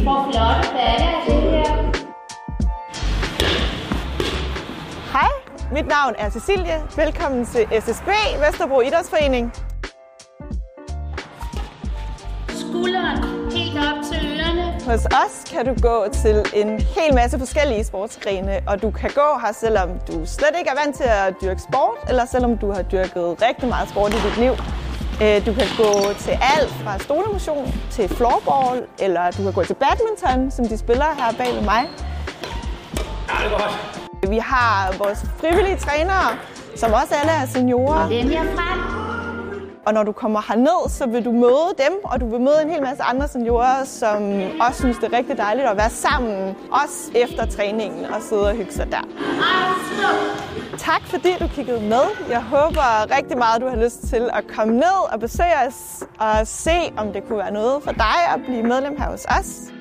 I får flotte baller af det her. Hej, mit navn er Cecilie. Velkommen til SSB, Vesterbro Idrætsforening. Skulderen helt op til ørerne. Hos os kan du gå til en hel masse forskellige sportsgrene, og du kan gå her, selvom du slet ikke er vant til at dyrke sport, eller selvom du har dyrket rigtig meget sport i dit liv. Øh, Du kan gå til alt fra stolemotion til floorball, eller du kan gå til badminton, som de spiller her bag ved mig. Vi har vores frivillige trænere, som også alle er seniorer. Den her frem. Og når du kommer herned, så vil du møde dem, og du vil møde en hel masse andre seniorer, som også synes, det er rigtig dejligt at være sammen, også efter træningen, og sidde og hygge sig der. Tak fordi du kiggede med. Jeg håber rigtig meget, du har lyst til at komme ned og besøge os, og se, om det kunne være noget for dig at blive medlem her hos os.